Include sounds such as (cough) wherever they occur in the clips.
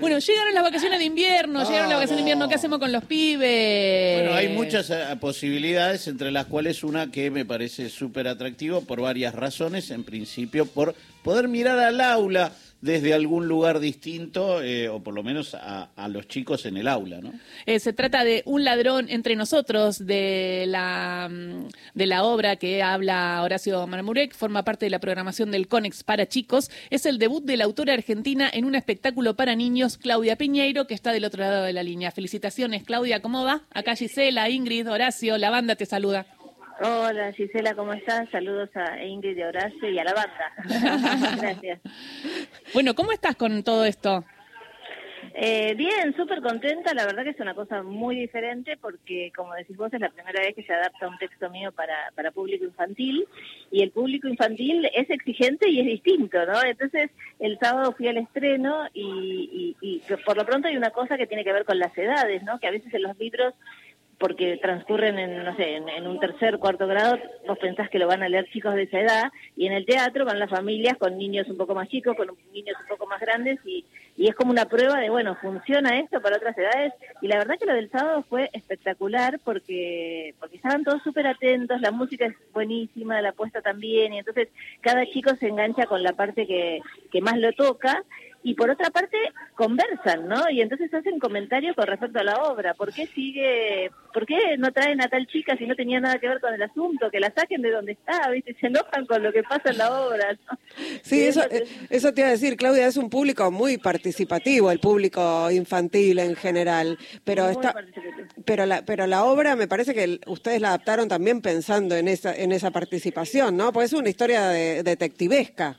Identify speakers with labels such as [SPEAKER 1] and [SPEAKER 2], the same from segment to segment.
[SPEAKER 1] Bueno, llegaron las vacaciones de invierno, llegaron las vacaciones de invierno, ¿qué hacemos con los pibes?
[SPEAKER 2] Bueno, hay muchas eh, posibilidades, entre las cuales una que me parece súper atractivo por varias razones. En principio, por poder mirar al aula desde algún lugar distinto, eh, o por lo menos a, los chicos en el aula, ¿no?
[SPEAKER 1] Eh, se trata de Un ladrón entre nosotros, de la, mm, de la obra que habla Horacio Marmurek, forma parte de la programación del CONEX para chicos. Es el debut de la autora argentina en un espectáculo para niños, Claudia Piñeiro, que está del otro lado de la línea. Felicitaciones, Claudia, ¿cómo va? Acá Gisela, Ingrid, Horacio, la banda te saluda.
[SPEAKER 3] Hola Gisela, ¿cómo estás? Saludos a Ingrid de Horacio y a la banda. (laughs) Gracias.
[SPEAKER 1] Bueno, ¿cómo estás con todo esto?
[SPEAKER 3] Eh, bien, súper contenta. La verdad que es una cosa muy diferente porque, como decís vos, es la primera vez que se adapta un texto mío para, para público infantil y el público infantil es exigente y es distinto, ¿no? Entonces, el sábado fui al estreno y, y, y por lo pronto hay una cosa que tiene que ver con las edades, ¿no? Que a veces en los libros porque transcurren en, no sé, en, un tercer, cuarto grado, vos pensás que lo van a leer chicos de esa edad, y en el teatro van las familias con niños un poco más chicos, con niños un poco más grandes, y, y es como una prueba de, bueno, ¿funciona esto para otras edades? Y la verdad que lo del sábado fue espectacular porque, porque estaban todos súper atentos, la música es buenísima, la puesta también, y entonces cada chico se engancha con la parte que, que más lo toca, y por otra parte conversan, ¿no? Y entonces hacen comentarios con respecto a la obra. ¿Por qué sigue, por qué no traen a tal chica si no tenía nada que ver con el asunto? Que la saquen de donde está, ¿viste? Se enojan con lo que pasa en la obra, ¿no?
[SPEAKER 4] Sí, eso, eso te iba a decir, Claudia, es un público muy participativo, el público infantil en general, pero está, pero la, pero la obra me parece que ustedes la adaptaron también pensando en esa, en esa participación, ¿no? Porque es una historia de, detectivesca.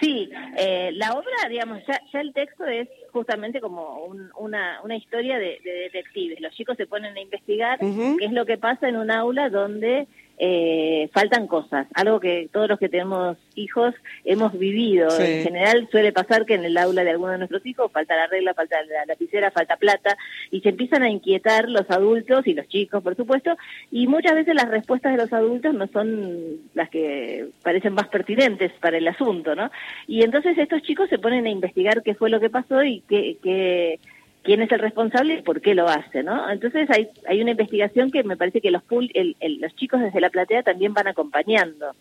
[SPEAKER 3] Sí, eh, la obra, digamos, ya, ya, el texto es justamente como una, una historia de, detectives. Los chicos se ponen a investigar qué es lo que pasa en un aula donde eh, faltan cosas, algo que todos los que tenemos hijos hemos vivido. En general suele pasar que en el aula de alguno de nuestros hijos falta la regla, falta la lapicera, falta plata, y se empiezan a inquietar los adultos y los chicos, por supuesto, y muchas veces las respuestas de los adultos no son las que parecen más pertinentes para el asunto, ¿no? Y entonces estos chicos se ponen a investigar qué fue lo que pasó y qué... qué quién es el responsable y por qué lo hace, ¿no? Entonces hay, hay una investigación que me parece que los, los chicos desde la platea también van acompañando.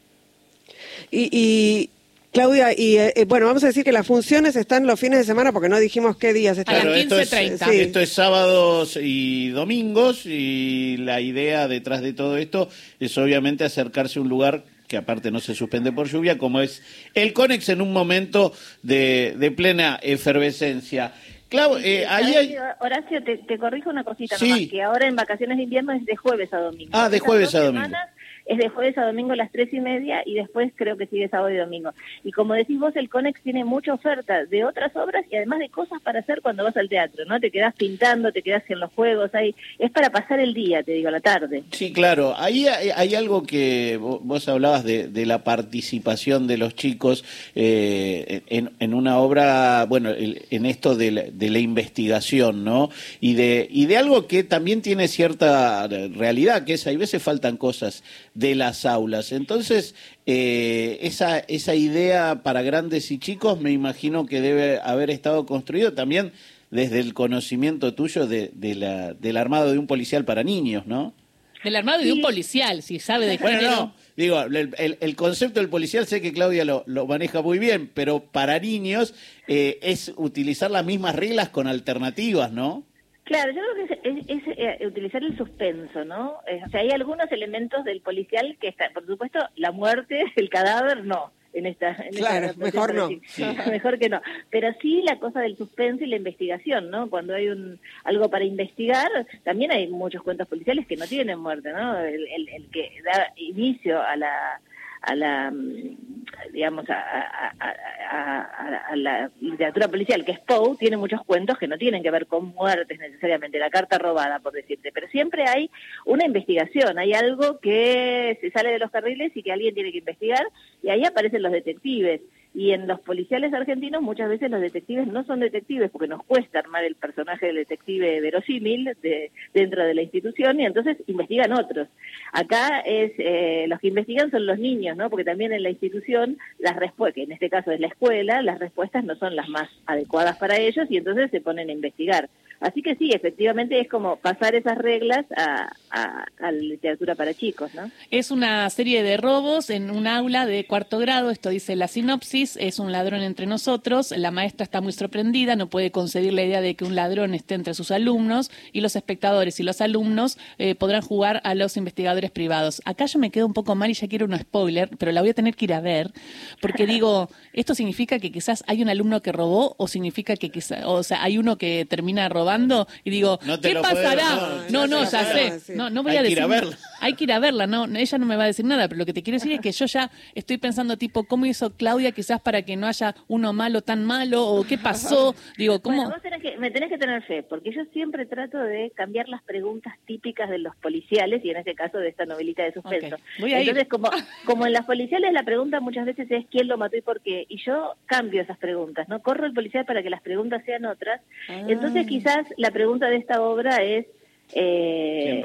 [SPEAKER 4] Y, Claudia, y eh, eh, bueno, vamos a decir que las funciones están los fines de semana porque no dijimos qué días están.
[SPEAKER 1] A las 15.30.
[SPEAKER 2] Esto es sábados y domingos y la idea detrás de todo esto es obviamente acercarse a un lugar que aparte no se suspende por lluvia, como es el CONEX en un momento de, de plena efervescencia.
[SPEAKER 3] Claro, eh, ahí Horacio, te, corrijo una cosita nomás, que ahora en vacaciones de invierno es de jueves a domingo.
[SPEAKER 2] Ah, de jueves a domingo
[SPEAKER 3] es de jueves a domingo a las tres y media y después creo que sigue sábado y domingo. Y como decís vos, el Conex tiene mucha oferta de otras obras y además de cosas para hacer cuando vas al teatro, ¿no? Te quedás pintando, te quedás en los juegos, ahí es para pasar el día, te digo, la tarde.
[SPEAKER 2] Sí, claro. Ahí hay, algo que vos hablabas de, la participación de los chicos eh, en, una obra, bueno, en esto de la, de la investigación, ¿no? Y de, y de algo que también tiene cierta realidad, que es, hay veces faltan cosas de las aulas. Entonces, eh, esa, esa idea para grandes y chicos me imagino que debe haber estado construido también desde el conocimiento tuyo de, la, del armado de un policial para niños, ¿no?
[SPEAKER 1] Del armado de un policial, si sabe de
[SPEAKER 2] Bueno, no, digo, el, concepto del policial sé que Claudia lo, lo maneja muy bien, pero para niños eh, es utilizar las mismas reglas con alternativas, ¿no?
[SPEAKER 3] Claro, yo creo que es, eh, utilizar el suspenso, ¿no? o sea, hay algunos elementos del policial que están, por supuesto, la muerte, (laughs) el cadáver, no. En esta,
[SPEAKER 4] claro, mejor no. (laughs)
[SPEAKER 3] Mejor que no. Pero sí la cosa del suspenso y la investigación, ¿no? Cuando hay un algo para investigar, también hay muchos cuentos policiales que no tienen muerte, ¿no? el, el que da inicio a la a la digamos a, la literatura policial que es Poe tiene muchos cuentos que no tienen que ver con muertes necesariamente la carta robada por decirte pero siempre hay una investigación hay algo que se sale de los carriles y que alguien tiene que investigar y ahí aparecen los detectives Y en los policiales argentinos muchas veces los detectives no son detectives porque nos cuesta armar el personaje del detective verosímil de, dentro de la institución y entonces investigan otros. Acá es eh, los que investigan son los niños, ¿no? Porque también en la institución las respuestas, que en este caso es la escuela, las respuestas no son las más adecuadas para ellos y entonces se ponen a investigar. Así que sí, efectivamente es como pasar esas reglas a, a, la literatura para chicos, ¿no?
[SPEAKER 1] Es una serie de robos en un aula de cuarto grado, esto dice la sinopsis, es un ladrón entre nosotros, la maestra está muy sorprendida, no puede concebir la idea de que un ladrón esté entre sus alumnos y los espectadores y los alumnos eh, podrán jugar a los investigadores privados. Acá yo me quedo un poco mal y ya quiero un spoiler, pero la voy a tener que ir a ver, porque (laughs) digo, ¿esto significa que quizás hay un alumno que robó o significa que quizás, o sea, hay uno que termina robando? y digo, ¿qué pasará? no, no, ya sé. No, no voy a decir. Que ir a verla. (laughs) Hay que ir a verla, no, ella no me va a decir nada, pero lo que te quiero decir es que yo ya estoy pensando tipo, ¿cómo hizo Claudia quizás para que no haya uno malo tan malo o qué pasó? (laughs) Digo, ¿cómo?
[SPEAKER 3] vos tenés que, me tenés que tener fe, porque yo siempre trato de cambiar las preguntas típicas de los policiales y en este caso de esta novelita de suspenso. Entonces, como como en las policiales la pregunta muchas veces es quién lo mató y por qué, y yo cambio esas preguntas, ¿no? Corro el policial para que las preguntas sean otras. Entonces, ah. quizás la pregunta de esta obra es eh,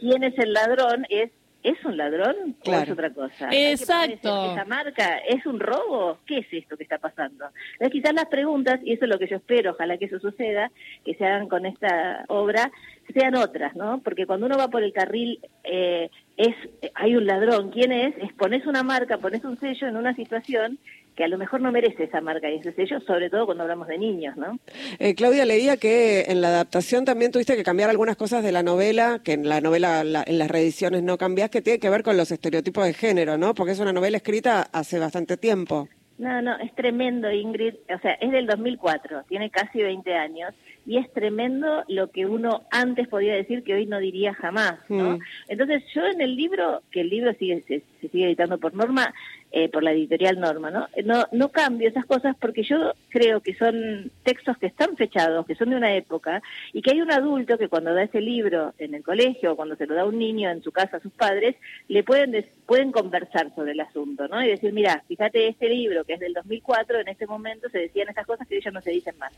[SPEAKER 3] ¿quién, Es, el ladrón? Es ¿Es un ladrón o es otra cosa?
[SPEAKER 1] Exacto.
[SPEAKER 3] ¿Esa marca es un robo? ¿Qué es esto que está pasando? Entonces, quizás las preguntas, y eso es lo que yo espero, ojalá que eso suceda, que se hagan con esta obra, sean otras, ¿no? Porque cuando uno va por el carril, eh, es hay un ladrón. ¿Quién es? Es pones una marca, pones un sello en una situación que a lo mejor no merece esa marca y ese sello, sobre todo cuando hablamos de niños, ¿no?
[SPEAKER 4] Eh, Claudia, leía que en la adaptación también tuviste que cambiar algunas cosas de la novela, que en la novela, en las reediciones no cambias, que tiene que ver con los estereotipos de género, ¿no? Porque es una novela escrita hace bastante tiempo.
[SPEAKER 3] No, no, es tremendo, Ingrid. O sea, es del 2004, tiene casi 20 años y es tremendo lo que uno antes podía decir que hoy no diría jamás, ¿no? Mm. Entonces yo en el libro, que el libro sigue se, se sigue editando por norma, eh, por la editorial Norma, ¿no? ¿no? No cambio esas cosas porque yo creo que son textos que están fechados, que son de una época, y que hay un adulto que cuando da ese libro en el colegio o cuando se lo da a un niño en su casa a sus padres, le pueden, pueden conversar sobre el asunto, ¿no? Y decir, mira, fíjate este libro que es del 2004, en este momento se decían estas cosas que ellos no se dicen más.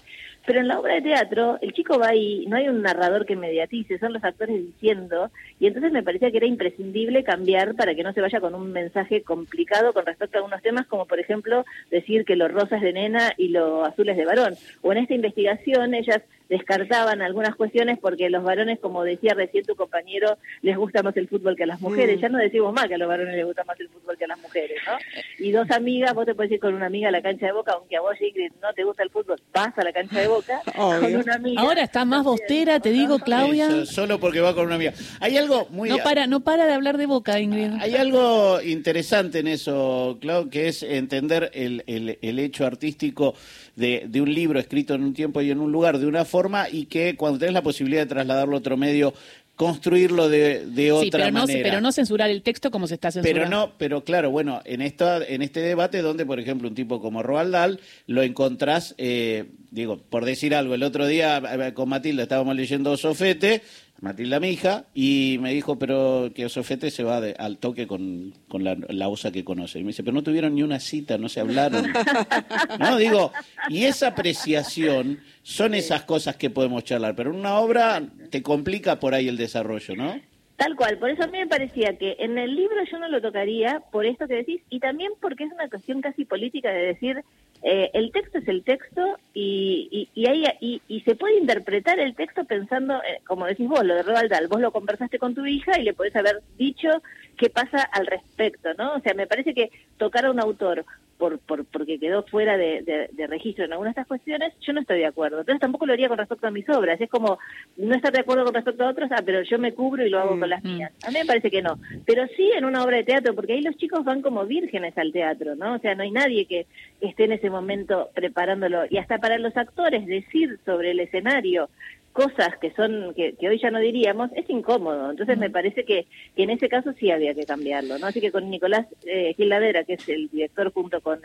[SPEAKER 3] Pero en la obra de teatro, el chico va y no hay un narrador que mediatice, son los actores diciendo, y entonces me parecía que era imprescindible cambiar para que no se vaya con un mensaje complicado con respecto a algunos temas, como por ejemplo decir que lo rosa es de nena y lo azul es de varón. O en esta investigación ellas descartaban algunas cuestiones porque los varones, como decía recién tu compañero, les gusta más el fútbol que a las mujeres. Mm. Ya no decimos más que a los varones les gusta más el fútbol que a las mujeres, ¿no? Y dos amigas, vos te puedes ir con una amiga a la cancha de Boca, aunque a vos, Ingrid, no te gusta el fútbol, vas a la cancha de Boca (laughs) con una amiga.
[SPEAKER 1] Ahora está más bostera, te digo, Claudia.
[SPEAKER 2] solo porque va con una amiga. Hay algo muy...
[SPEAKER 1] No para, no para de hablar de Boca, Ingrid.
[SPEAKER 2] Hay algo interesante en eso, Clau, que es entender el, el, el hecho artístico de, de, un libro escrito en un tiempo y en un lugar de una forma y que cuando tenés la posibilidad de trasladarlo a otro medio construirlo de, de otra
[SPEAKER 1] sí, pero
[SPEAKER 2] no,
[SPEAKER 1] manera. Pero no censurar el texto como se está censurando.
[SPEAKER 2] Pero no, pero claro, bueno, en esta, en este debate donde, por ejemplo, un tipo como Roald Dahl lo encontrás, eh, digo, por decir algo, el otro día eh, con Matilda estábamos leyendo Sofete Matilda, mi hija, y me dijo, pero que Sofete se va al toque con, con la, la, osa que conoce. Y me dice, pero no tuvieron ni una cita, no se hablaron. (laughs) no, digo, y esa apreciación son esas cosas que podemos charlar, pero en una obra te complica por ahí el desarrollo, ¿no?
[SPEAKER 3] Tal cual, por eso a mí me parecía que en el libro yo no lo tocaría, por esto que decís, y también porque es una cuestión casi política de decir, eh, el texto es el texto y, y, y, y, se puede interpretar el texto pensando, eh, como decís vos, lo de Roald Dahl, vos lo conversaste con tu hija y le podés haber dicho qué pasa al respecto, ¿no? O sea, me parece que tocar a un autor por, por, porque quedó fuera de, registro en algunas de estas cuestiones, yo no estoy de acuerdo. Entonces tampoco lo haría con respecto a mis obras. Es como no estar de acuerdo con respecto a otros, ah, pero yo me cubro y lo hago con las mm, mías. Mm. A mí me parece que no. Pero sí en una obra de teatro, porque ahí los chicos van como vírgenes al teatro, ¿no? O sea, no hay nadie que esté en ese momento preparándolo. Y hasta para los actores decir sobre el escenario cosas que son que, hoy ya no diríamos es incómodo. Entonces me parece que, en ese caso sí había que cambiarlo no así que con Nicolás eh, Giladera que es el director junto con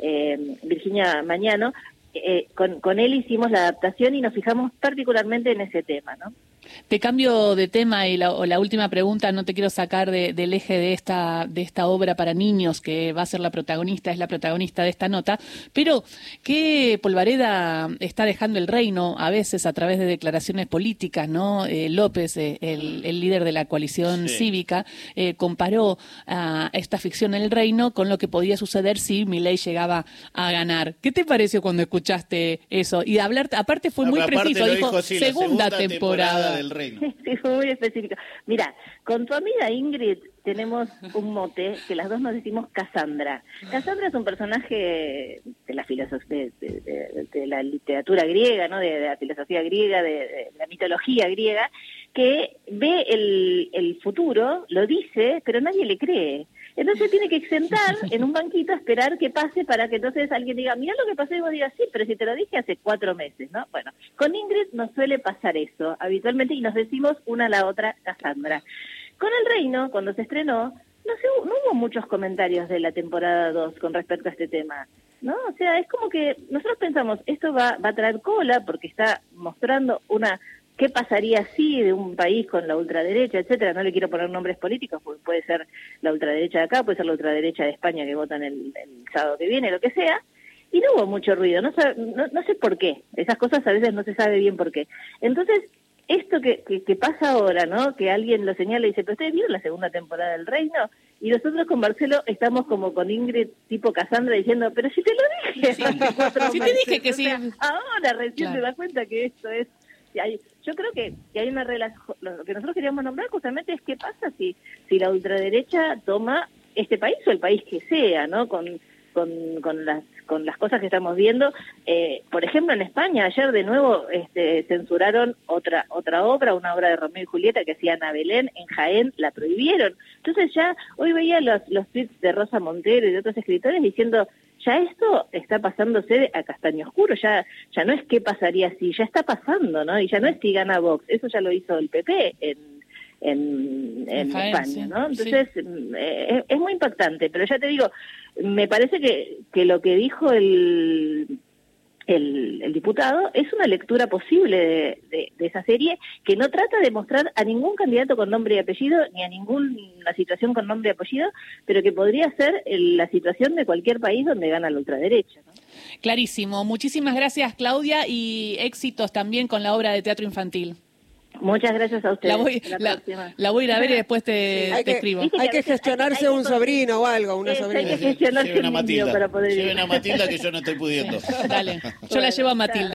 [SPEAKER 3] eh, Virginia Mañano eh, con, con él hicimos la adaptación y nos fijamos particularmente en ese tema no
[SPEAKER 1] Te cambio de tema y la, la última pregunta, no te quiero sacar del eje de esta, de esta obra para niños que va a ser la protagonista, es la protagonista de esta nota, pero ¿qué Polvareda está dejando el reino a veces a través de declaraciones políticas, ¿no? Eh, López, eh, el, líder de la coalición cívica, eh, comparó a esta ficción El Reino con lo que podía suceder si Milei llegaba a ganar. ¿Qué te pareció cuando escuchaste eso? Y hablar, aparte fue muy preciso, dijo, segunda, temporada. Reino.
[SPEAKER 3] Sí, fue muy específico. Mira, con tu amiga Ingrid tenemos un mote que las dos nos decimos Cassandra. Cassandra es un personaje de la filosofía, de, la literatura griega, ¿no? De, la filosofía griega, de, la mitología griega, que ve el, el futuro, lo dice, pero nadie le cree. Entonces tiene que sentar (laughs) en un banquito a esperar que pase para que entonces alguien diga, mira lo que pasó y vos digas, sí, pero si te lo dije hace cuatro meses, ¿no? Bueno, con Ingrid nos suele pasar eso habitualmente y nos decimos una a la otra Cassandra. Con El Reino, cuando se estrenó, no, no hubo muchos comentarios de la temporada 2 con respecto a este tema. ¿no? O sea, es como que nosotros pensamos, esto va, va a traer cola porque está mostrando una qué pasaría si de un país con la ultraderecha, etcétera, no le quiero poner nombres políticos, porque puede ser la ultraderecha de acá, puede ser la ultraderecha de España que votan el, el sábado que viene, lo que sea, y no hubo mucho ruido, no, no, no, sé por qué, esas cosas a veces no se sabe bien por qué. Entonces, esto que, que, pasa ahora, ¿no? Que alguien lo señala y dice, pero ustedes vieron la segunda temporada del Reino, y nosotros con Marcelo estamos como con Ingrid tipo Cassandra diciendo, pero si te lo dije, (laughs)
[SPEAKER 1] si te dije que sí.
[SPEAKER 3] Ahora recién te das cuenta que esto es yo creo que, hay una relación, lo que nosotros queríamos nombrar justamente es qué pasa si, si la ultraderecha toma este país o el país que sea, ¿no? Con, con, con las con las cosas que estamos viendo. Eh, por ejemplo, en España ayer de nuevo este, censuraron otra otra obra, una obra de Romeo y Julieta que hacían a Belén en Jaén, la prohibieron. Entonces ya hoy veía los los tweets de Rosa Montero y de otros escritores diciendo ya esto está pasándose a castaño oscuro, ya, ya no es qué pasaría si, ya está pasando, ¿no? Y ya no es si gana Vox, eso ya lo hizo el PP en, en, España, ¿no? Entonces, eh, es, muy impactante, pero ya te digo, me parece que, que lo que dijo el el, diputado, es una lectura posible de, esa serie que no trata de mostrar a ningún candidato con nombre y apellido, ni a ninguna situación con nombre y apellido, pero que podría ser la situación de cualquier país donde gana la ultraderecha.
[SPEAKER 1] Clarísimo. Muchísimas gracias, Claudia, y éxitos también con la obra de teatro infantil.
[SPEAKER 3] Muchas gracias a ustedes.
[SPEAKER 1] La voy, la, voy a ir a ver y después te, escribo.
[SPEAKER 4] Hay que gestionarse un sobrino o algo, una sobrina.
[SPEAKER 3] Hay que gestionarse
[SPEAKER 2] un
[SPEAKER 3] Matilda.
[SPEAKER 2] para poder ir. Lleven a Matilda que yo no estoy pudiendo. (laughs)
[SPEAKER 1] Dale, yo la llevo a Matilda.